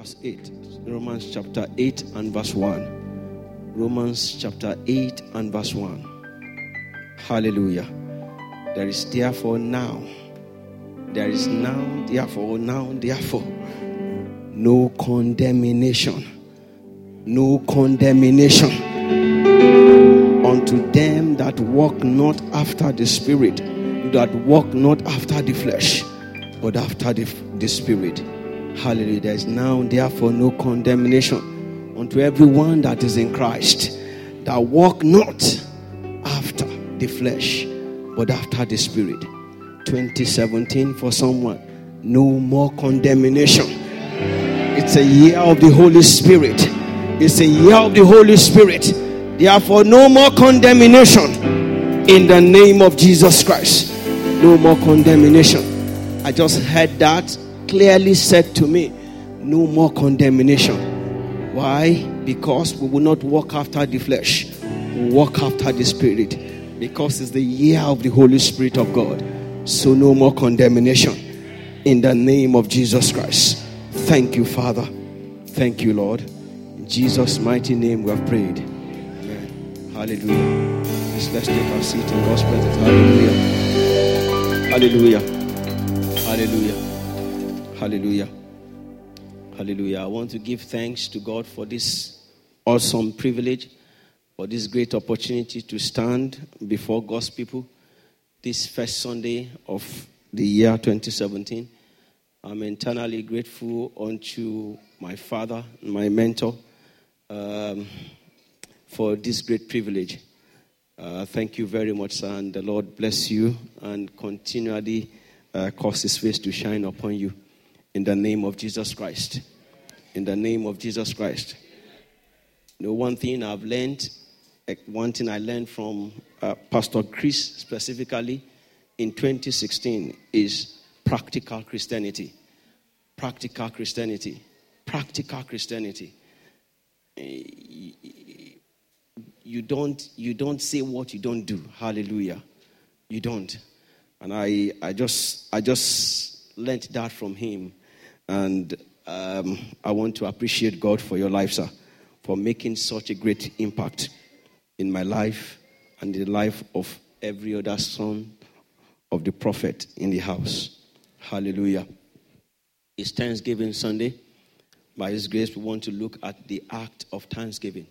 verse 8. Romans chapter 8 and verse 1. Romans chapter 8 and verse 1. Hallelujah. There is therefore now, there is now, therefore, now, therefore, no condemnation. No condemnation unto them that walk not after the Spirit, that walk not after the flesh, but after the, the Spirit. Hallelujah. There is now, therefore, no condemnation unto everyone that is in Christ, that walk not after the flesh, but after the Spirit. 2017 for someone, no more condemnation. It's a year of the Holy Spirit. It's a year of the Holy Spirit. Therefore, no more condemnation in the name of Jesus Christ. No more condemnation. I just heard that clearly said to me, no more condemnation. Why? Because we will not walk after the flesh, we walk after the Spirit. Because it's the year of the Holy Spirit of God. So no more condemnation in the name of Jesus Christ. Thank you, Father. Thank you, Lord. In Jesus' mighty name we have prayed. Amen. Hallelujah. Let's, let's take our seat in God's presence. Hallelujah. Hallelujah. Hallelujah. Hallelujah. Hallelujah. I want to give thanks to God for this awesome privilege, for this great opportunity to stand before God's people this first Sunday of the year 2017. I'm eternally grateful unto my father, my mentor, um, for this great privilege. Uh, thank you very much, sir, and the Lord bless you and continually uh, cause his face to shine upon you. In the name of Jesus Christ. In the name of Jesus Christ. You know, one thing I've learned, eh, one thing I learned from uh, Pastor Chris specifically in 2016 is practical Christianity. Practical Christianity. Practical Christianity. Eh, you don't, you don't say what you don't do. Hallelujah. You don't. And I, I just, I just learned that from him. And um, I want to appreciate God for your life, sir, for making such a great impact in my life and in the life of every other son of the prophet in the house. Hallelujah. It's Thanksgiving Sunday. By His grace, we want to look at the act of thanksgiving.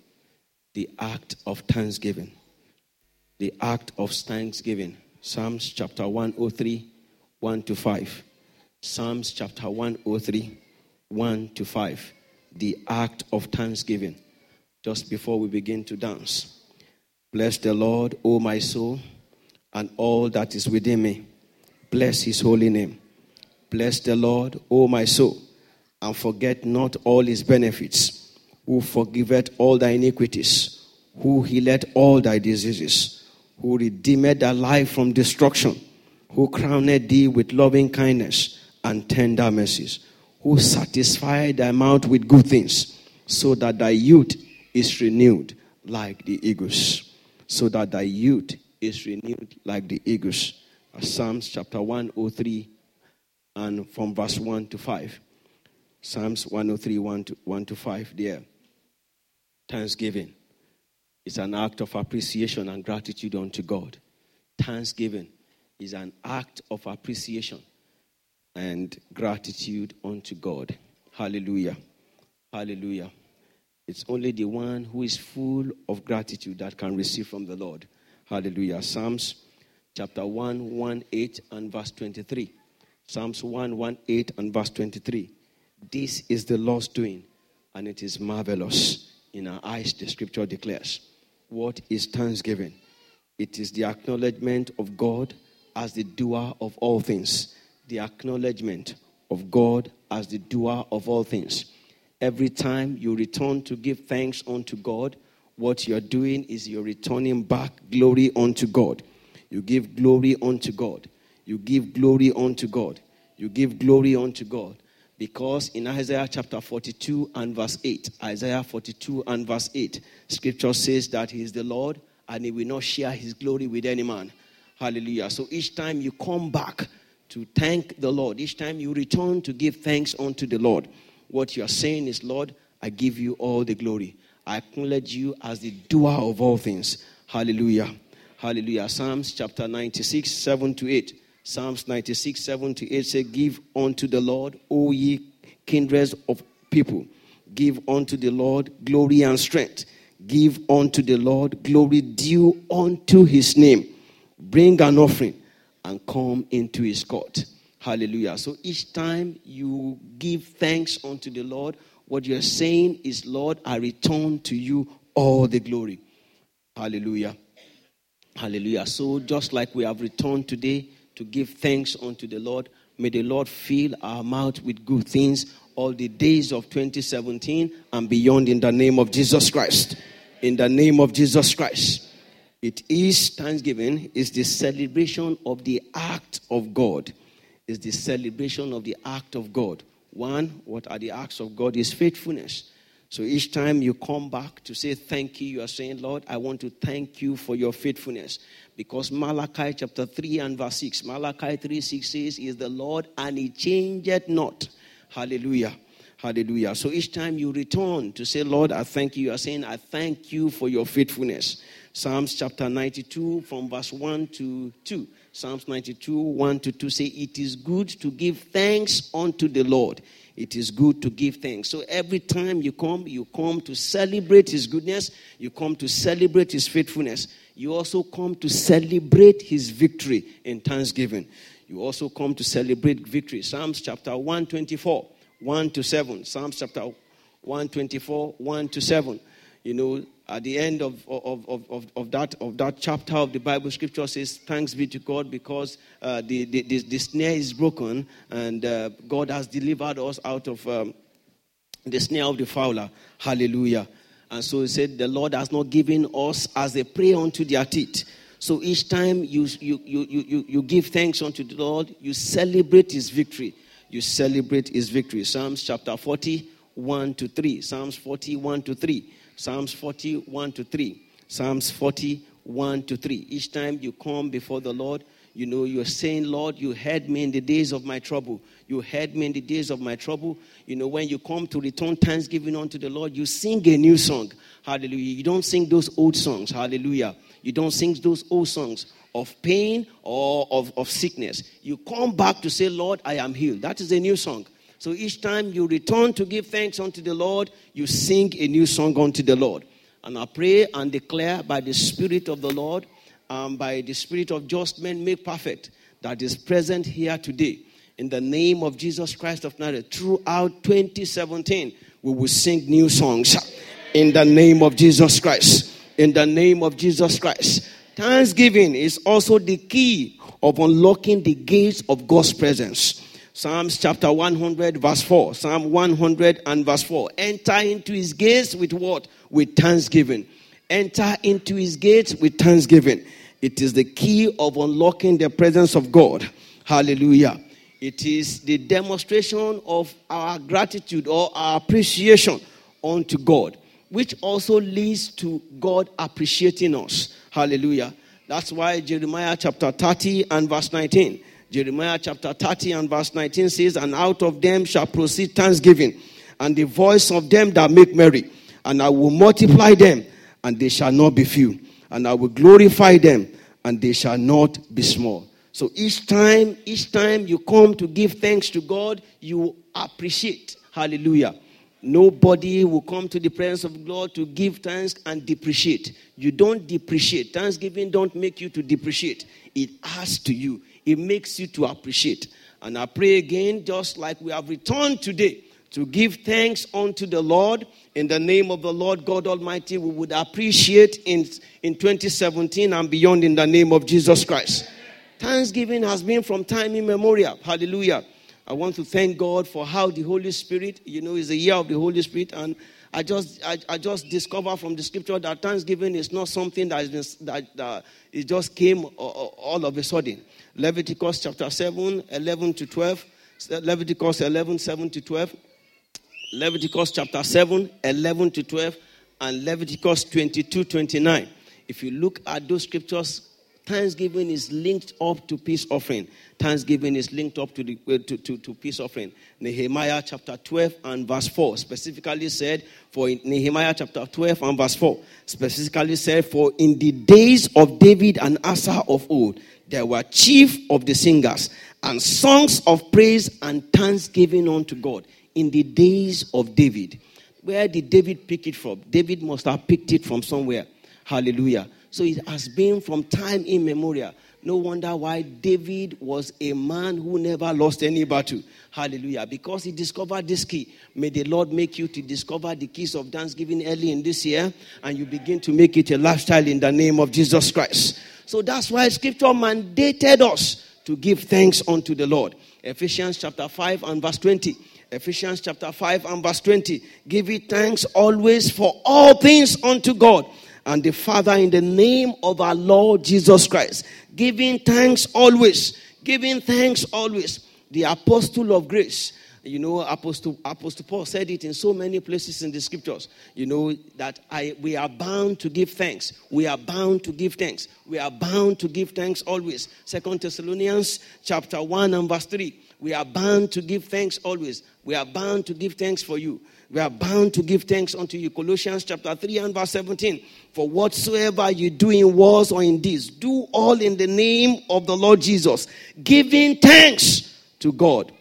The act of thanksgiving. The act of thanksgiving. Psalms chapter 103, 1 to 5. Psalms chapter 103, 1 to 5. The act of thanksgiving. Just before we begin to dance. Bless the Lord, O my soul, and all that is within me. Bless his holy name. Bless the Lord, O my soul, and forget not all his benefits, who forgiveth all thy iniquities, who healeth all thy diseases, who redeemed thy life from destruction, who crowned thee with loving kindness and tender mercies, who satisfy thy mouth with good things, so that thy youth is renewed like the eagles. So that thy youth is renewed like the eagles. Psalms chapter 103 and from verse 1 to 5. Psalms 103, 1 to, 1 to 5 there. Thanksgiving is an act of appreciation and gratitude unto God. Thanksgiving is an act of appreciation and gratitude unto God. Hallelujah. Hallelujah. It's only the one who is full of gratitude that can receive from the Lord. Hallelujah. Psalms chapter 1, 1, 8 and verse 23. Psalms 1, 1, 8 and verse 23. This is the Lord's doing, and it is marvelous in our eyes, the scripture declares. What is thanksgiving? It is the acknowledgement of God as the doer of all things. The acknowledgement of God as the doer of all things. Every time you return to give thanks unto God, what you're doing is you're returning back glory unto God. You give glory unto God. You give glory unto God. You give glory unto God. Because in Isaiah chapter 42 and verse 8, Isaiah 42 and verse 8, scripture says that he is the Lord and he will not share his glory with any man. Hallelujah. So each time you come back to thank the Lord, each time you return to give thanks unto the Lord, what you are saying is, Lord, I give you all the glory. I acknowledge you as the doer of all things. Hallelujah. Hallelujah. Psalms chapter 96, 7 to 8. Psalms 96, 7 to 8 say, Give unto the Lord, O ye kindreds of people. Give unto the Lord glory and strength. Give unto the Lord glory due unto his name. Bring an offering and come into his court. Hallelujah. So each time you give thanks unto the Lord, what you're saying is, Lord, I return to you all the glory. Hallelujah. Hallelujah. So just like we have returned today to give thanks unto the Lord, may the Lord fill our mouth with good things all the days of 2017 and beyond in the name of Jesus Christ. In the name of Jesus Christ. It is Thanksgiving, is the celebration of the act of God. Is the celebration of the act of God. One, what are the acts of God? Is faithfulness. So each time you come back to say thank you, you are saying, Lord, I want to thank you for your faithfulness. Because Malachi chapter 3 and verse 6, Malachi 3 6 says, is the Lord and he changeth not. Hallelujah. Hallelujah. So each time you return to say, Lord, I thank you, you are saying, I thank you for your faithfulness. Psalms chapter 92 from verse 1 to 2. Psalms 92, 1 to 2 say, It is good to give thanks unto the Lord. It is good to give thanks. So every time you come, you come to celebrate His goodness, you come to celebrate His faithfulness. You also come to celebrate His victory in thanksgiving. You also come to celebrate victory. Psalms chapter 124. 1 to 7. Psalms chapter 124, 1 to 7. You know, at the end of, of, of, of, that, of that chapter of the Bible, scripture says, Thanks be to God because uh, the, the, the, the, snare is broken and uh, God has delivered us out of um, the snare of the fowler. Hallelujah. And so he said, The Lord has not given us as a prey unto their teeth. So each time you, you, you, you, you give thanks unto the Lord, you celebrate his victory you celebrate his victory. Psalms chapter 40, 1 to 3. Psalms 41 to 3. Psalms 41 to 3. Psalms 41 to 3. Each time you come before the Lord, you know, you're saying, Lord, you heard me in the days of my trouble. You heard me in the days of my trouble. You know, when you come to return thanksgiving unto the Lord, you sing a new song. Hallelujah. You don't sing those old songs. Hallelujah. You don't sing those old songs of pain or of, of sickness. You come back to say, Lord, I am healed. That is a new song. So each time you return to give thanks unto the Lord, you sing a new song unto the Lord. And I pray and declare by the Spirit of the Lord, um, by the Spirit of just men make perfect, that is present here today. In the name of Jesus Christ of Nazareth, throughout 2017, we will sing new songs. In the name of Jesus Christ. In the name of Jesus Christ. Thanksgiving is also the key of unlocking the gates of God's presence. Psalms chapter 100, verse 4. Psalm 100 and verse 4. Enter into his gates with what? With thanksgiving. Enter into his gates with thanksgiving. It is the key of unlocking the presence of God. Hallelujah. It is the demonstration of our gratitude or our appreciation unto God, which also leads to God appreciating us. Hallelujah. That's why Jeremiah chapter 30 and verse 19. Jeremiah chapter 30 and verse 19 says, And out of them shall proceed thanksgiving, and the voice of them that make merry. And I will multiply them, and they shall not be few. And I will glorify them, and they shall not be small. So each time, each time you come to give thanks to God, you appreciate. Hallelujah. Nobody will come to the presence of God to give thanks and depreciate. You don't depreciate. Thanksgiving don't make you to depreciate. It adds to you. It makes you to appreciate. And I pray again, just like we have returned today, to give thanks unto the Lord in the name of the Lord God Almighty. We would appreciate in, in 2017 and beyond in the name of Jesus Christ. Thanksgiving has been from time immemorial. Hallelujah. I want to thank God for how the Holy Spirit, you know, is the year of the Holy Spirit. And I just, I, I just discovered from the scripture that Thanksgiving is not something that, is, that, that it just came all of a sudden. Leviticus chapter 7, 11 to 12. Leviticus 11, 7 to 12. Leviticus chapter 7, 11 to 12. And Leviticus 22, 29. If you look at those scriptures, thanksgiving is linked up to peace offering. Thanksgiving is linked up to, the, uh, to, to, to, peace offering. Nehemiah chapter 12 and verse 4 specifically said, for in Nehemiah chapter 12 and verse 4 specifically said, For in the days of David and Asaph of old, there were chief of the singers and songs of praise and thanksgiving unto God. In the days of David. Where did David pick it from? David must have picked it from somewhere. Hallelujah. So it has been from time immemorial. No wonder why David was a man who never lost any battle. Hallelujah. Because he discovered this key. May the Lord make you to discover the keys of thanksgiving early in this year and you begin to make it a lifestyle in the name of Jesus Christ. So that's why scripture mandated us to give thanks unto the Lord. Ephesians chapter 5 and verse 20. Ephesians chapter 5 and verse 20. Give it thanks always for all things unto God and the Father in the name of our Lord Jesus Christ. Giving thanks always. Giving thanks always. The apostle of grace. You know, Apostle, Apostle Paul said it in so many places in the scriptures. You know, that I, we are bound to give thanks. We are bound to give thanks. We are bound to give thanks always. Second Thessalonians chapter 1 and verse 3. We are bound to give thanks always. We are bound to give thanks for you. We are bound to give thanks unto you. Colossians chapter 3 and verse 17. For whatsoever you do in words or in deeds, do all in the name of the Lord Jesus, giving thanks to God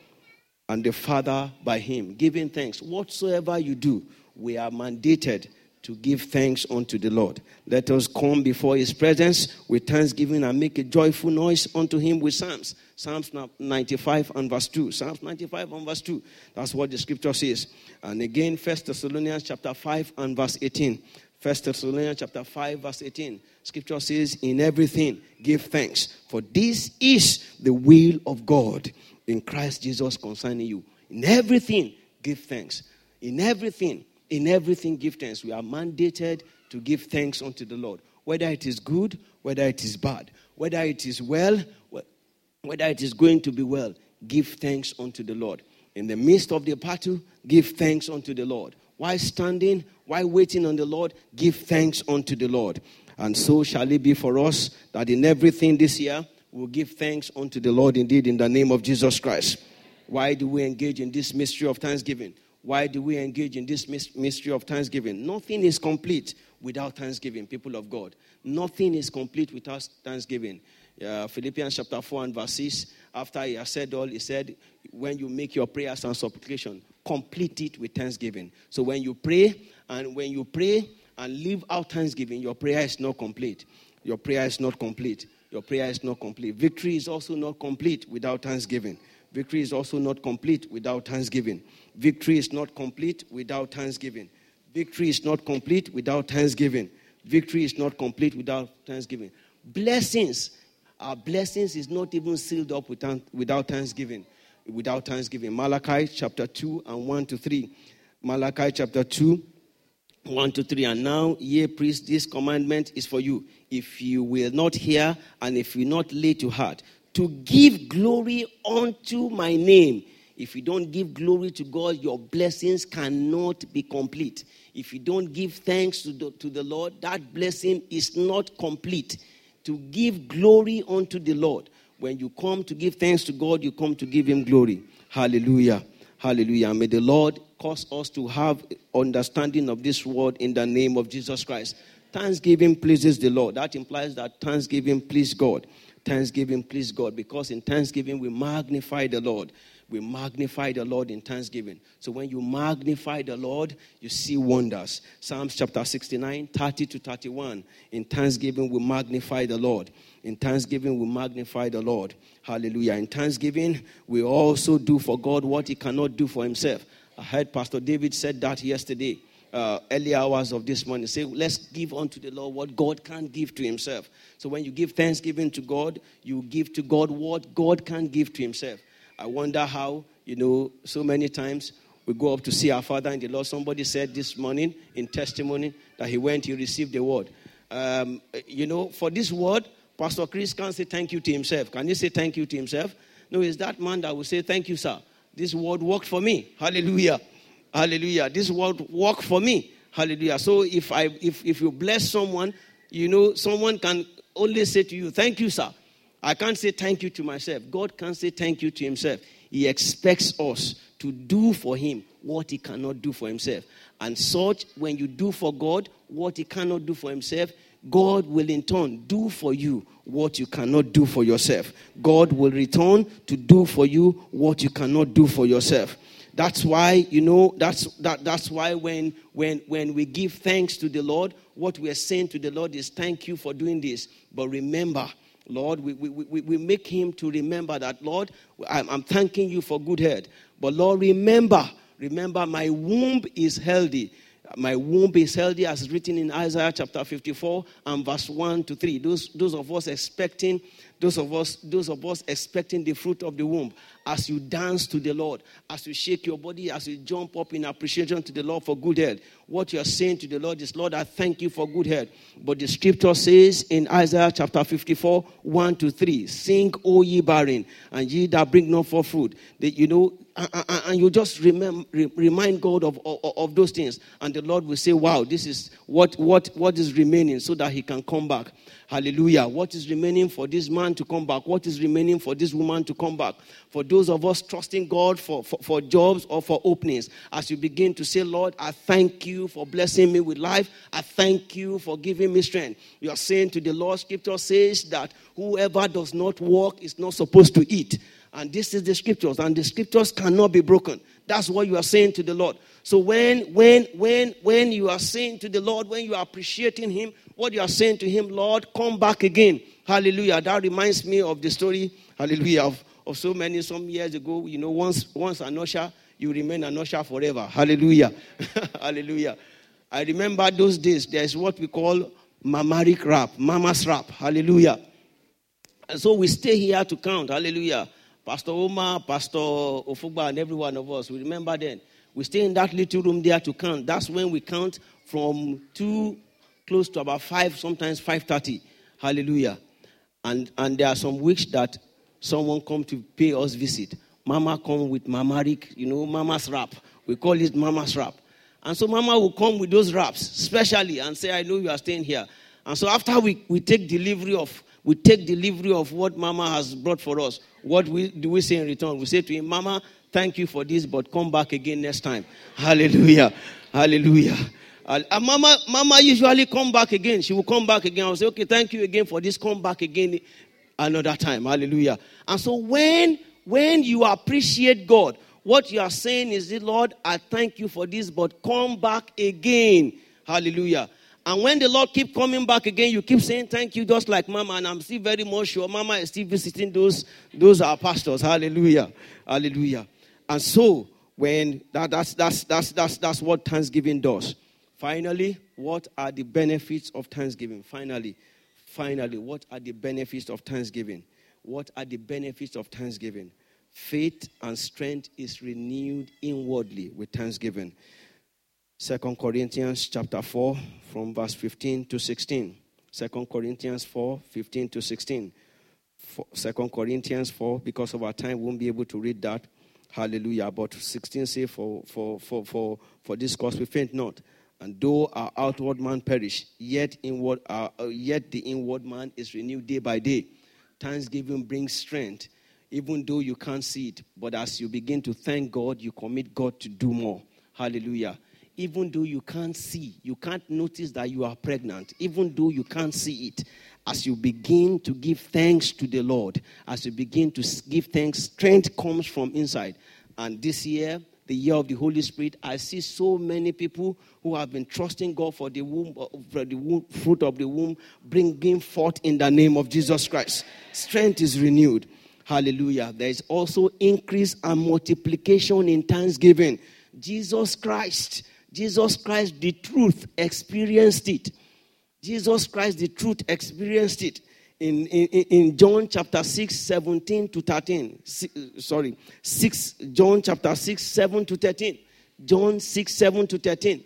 and the Father by Him. Giving thanks. Whatsoever you do, we are mandated to give thanks unto the Lord. Let us come before His presence with thanksgiving and make a joyful noise unto Him with psalms. Psalms 95 and verse 2. Psalms 95 and verse 2. That's what the scripture says. And again, First Thessalonians chapter 5 and verse 18. First Thessalonians chapter 5, verse 18. Scripture says, In everything give thanks, for this is the will of God in Christ Jesus concerning you. In everything give thanks. In everything, in everything give thanks. We are mandated to give thanks unto the Lord. Whether it is good, whether it is bad, whether it is well, whether it is going to be well, give thanks unto the Lord. In the midst of the battle, give thanks unto the Lord. While standing, while waiting on the Lord, give thanks unto the Lord. And so shall it be for us that in everything this year, we'll give thanks unto the Lord indeed in the name of Jesus Christ. Why do we engage in this mystery of thanksgiving? Why do we engage in this mystery of thanksgiving? Nothing is complete without thanksgiving, people of God. Nothing is complete without thanksgiving uh, Philippians chapter 4 and verse 6, after he has said all, he said, when you make your prayers and supplication, complete it with thanksgiving. So when you pray, and when you pray and leave out thanksgiving, your prayer is not complete. Your prayer is not complete. Your prayer is not complete. Victory is also not complete without thanksgiving. Victory is also not complete without thanksgiving. Victory is not complete without thanksgiving. Victory is not complete without thanksgiving. Victory is not complete without thanksgiving. Blessings our blessings is not even sealed up without, thanksgiving. Without thanksgiving. Malachi chapter 2 and 1 to 3. Malachi chapter 2, 1 to 3. And now, ye priests, this commandment is for you. If you will not hear and if you not lay to heart, to give glory unto my name. If you don't give glory to God, your blessings cannot be complete. If you don't give thanks to the, to the Lord, that blessing is not complete to give glory unto the Lord. When you come to give thanks to God, you come to give Him glory. Hallelujah. Hallelujah. May the Lord cause us to have understanding of this word in the name of Jesus Christ. Thanksgiving pleases the Lord. That implies that thanksgiving pleases God. Thanksgiving pleases God because in thanksgiving we magnify the Lord we magnify the Lord in thanksgiving. So when you magnify the Lord, you see wonders. Psalms chapter 69, 30 to 31. In thanksgiving, we magnify the Lord. In thanksgiving, we magnify the Lord. Hallelujah. In thanksgiving, we also do for God what he cannot do for himself. I heard Pastor David said that yesterday. Uh, early hours of this morning say let's give unto the lord what god can't give to himself so when you give thanksgiving to god you give to god what god can't give to himself I wonder how, you know, so many times we go up to see our Father in the Lord. Somebody said this morning in testimony that he went, he received the word. Um, you know, for this word, Pastor Chris can't say thank you to himself. Can he say thank you to himself? No, it's that man that will say thank you, sir. This word worked for me. Hallelujah. Hallelujah. This word worked for me. Hallelujah. So if I if if you bless someone, you know, someone can only say to you, Thank you, sir. I can't say thank you to myself. God can't say thank you to himself. He expects us to do for him what he cannot do for himself. And such, when you do for God what he cannot do for himself, God will in turn do for you what you cannot do for yourself. God will return to do for you what you cannot do for yourself. That's why, you know, that's that, that's why when when when we give thanks to the Lord, what we are saying to the Lord is thank you for doing this. But remember, Lord, we, we, we, we make him to remember that, Lord, I'm, I'm thanking you for good health. But Lord, remember, remember my womb is healthy. My womb is healthy, as written in Isaiah chapter 54 and verse 1 to 3. Those, those of us expecting, those of us, those of us expecting the fruit of the womb, as you dance to the Lord, as you shake your body, as you jump up in appreciation to the Lord for good health. What you are saying to the Lord is, Lord, I thank you for good health. But the scripture says in Isaiah chapter 54, 1 to 3, Sing, O ye barren, and ye that bring no forth fruit. That you know, and you just remember, remind God of, of, of, those things, and the Lord will say, Wow, this is what, what, what is remaining so that He can come back. Hallelujah. What is remaining for this man to come back? What is remaining for this woman to come back? For those of us trusting God for, for, for jobs or for openings, as you begin to say, Lord, I thank you for blessing me with life. I thank you for giving me strength. You are saying to the Lord, Scripture says that whoever does not walk is not supposed to eat. And this is the scriptures, and the scriptures cannot be broken. That's what you are saying to the Lord. So when when when when you are saying to the Lord, when you are appreciating Him, what you are saying to Him, Lord, come back again. Hallelujah. That reminds me of the story, hallelujah, of, of so many some years ago. You know, once once an usher, you remain an usher forever. Hallelujah. hallelujah. I remember those days, there's what we call mamaric rap, mama's rap. Hallelujah. And so we stay here to count. Hallelujah. Pastor Omar, Pastor Ofugba, and every one of us, we remember then. We stay in that little room there to count. That's when we count from two, close to about five, sometimes five thirty. Hallelujah. And and there are some weeks that someone come to pay us visit. Mama come with mamaric, you know, mama's wrap. We call it mama's wrap. And so mama will come with those wraps, specially, and say, I know you are staying here. And so after we, we take delivery of we take delivery of what mama has brought for us. What we, do we say in return? We say to him, Mama, thank you for this, but come back again next time. Hallelujah. Hallelujah. And uh, mama, mama usually come back again. She will come back again. I'll say, okay, thank you again for this. Come back again another time. Hallelujah. And so when when you appreciate God, what you are saying is, Lord, I thank you for this, but come back again. Hallelujah. And when the Lord keep coming back again, you keep saying thank you, just like Mama. And I'm still very much sure Mama is still visiting those those are pastors. Hallelujah, hallelujah. And so when that, that's that's that's that's that's what Thanksgiving does. Finally, what are the benefits of Thanksgiving? Finally, finally, what are the benefits of Thanksgiving? What are the benefits of Thanksgiving? Faith and strength is renewed inwardly with Thanksgiving. Second Corinthians chapter 4 from verse 15 to 16. Second Corinthians 4, 15 to 16. Second Corinthians 4, because of our time, we won't be able to read that. Hallelujah. But 16 say, for, for, for, for, for this cause we faint not. And though our outward man perish, yet inward, uh, uh, yet the inward man is renewed day by day. Thanksgiving brings strength, even though you can't see it. But as you begin to thank God, you commit God to do more. Hallelujah even though you can't see, you can't notice that you are pregnant, even though you can't see it, as you begin to give thanks to the Lord, as you begin to give thanks, strength comes from inside. And this year, the year of the Holy Spirit, I see so many people who have been trusting God for the womb, uh, for the womb, fruit of the womb, bringing forth in the name of Jesus Christ. Strength is renewed. Hallelujah. There is also increase and multiplication in thanksgiving. Jesus Christ Jesus Christ, the truth, experienced it. Jesus Christ, the truth, experienced it. In, in, in John chapter 6, 17 to 13. sorry, 6, John chapter 6, 7 to 13. John 6, 7 to 13.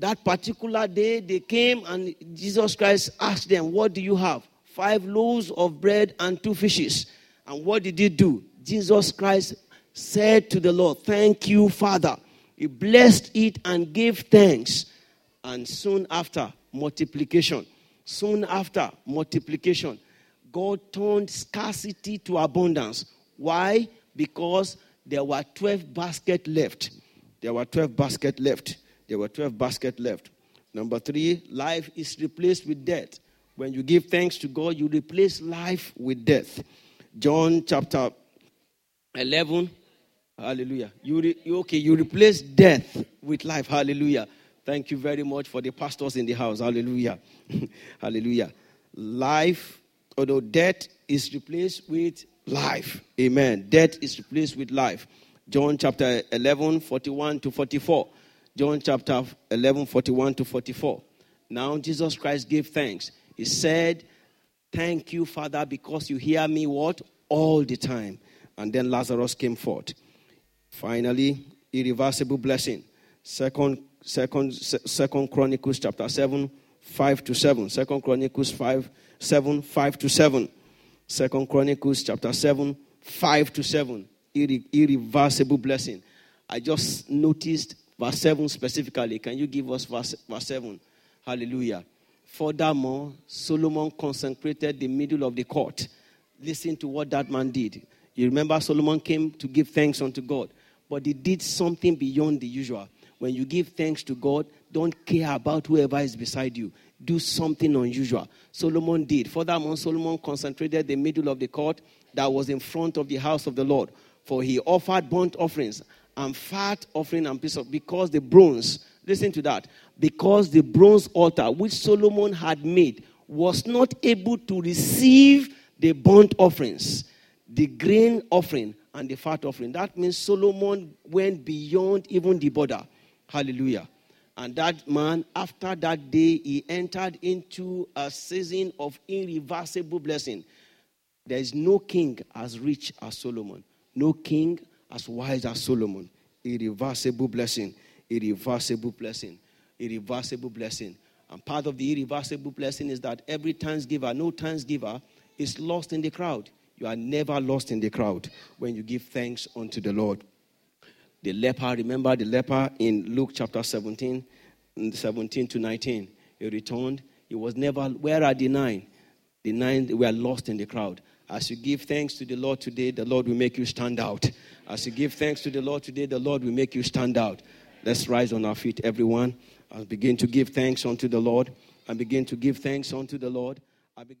That particular day, they came and Jesus Christ asked them, What do you have? Five loaves of bread and two fishes. And what did he do? Jesus Christ said to the Lord, Thank you, Father he blessed it and gave thanks. And soon after, multiplication. Soon after multiplication, God turned scarcity to abundance. Why? Because there were 12 baskets left. There were 12 baskets left. There were 12 baskets left. Number three, life is replaced with death. When you give thanks to God, you replace life with death. John chapter 11. Hallelujah. You, re, okay, you replace death with life. Hallelujah. Thank you very much for the pastors in the house. Hallelujah. Hallelujah. Life, although death is replaced with life. Amen. Death is replaced with life. John chapter 11, 41 to 44. John chapter 11, 41 to 44. Now Jesus Christ gave thanks. He said, Thank you, Father, because you hear me what? All the time. And then Lazarus came forth. Finally, irreversible blessing. Second, second, second Chronicles chapter 7, 5 to 7. Second Chronicles 5, 7, 5 to 7. Second Chronicles chapter 7, 5 to 7. Irre- irreversible blessing. I just noticed verse 7 specifically. Can you give us verse, verse 7? Hallelujah. Furthermore, Solomon consecrated the middle of the court. Listen to what that man did. You remember Solomon came to give thanks unto God, but he did something beyond the usual. When you give thanks to God, don't care about whoever is beside you. Do something unusual. Solomon did. Furthermore, Solomon concentrated the middle of the court that was in front of the house of the Lord, for he offered burnt offerings and fat offering and peace of because the bronze Listen to that. Because the bronze altar which Solomon had made was not able to receive the burnt offerings, the grain offering, and the fat offering. That means Solomon went beyond even the border. Hallelujah. And that man, after that day, he entered into a season of irreversible blessing. There is no king as rich as Solomon, no king as wise as Solomon. Irreversible blessing irreversible blessing. Irreversible blessing. And part of the irreversible blessing is that every thanksgiver, no thanksgiver, is lost in the crowd. You are never lost in the crowd when you give thanks unto the Lord. The leper, remember the leper in Luke chapter 17, 17 to 19. He returned. He was never, where are the nine? The nine were lost in the crowd. As you give thanks to the Lord today, the Lord will make you stand out. As you give thanks to the Lord today, the Lord will make you stand out. Let's rise on our feet, everyone, and begin to give thanks unto the Lord. And begin to give thanks unto the Lord. I begin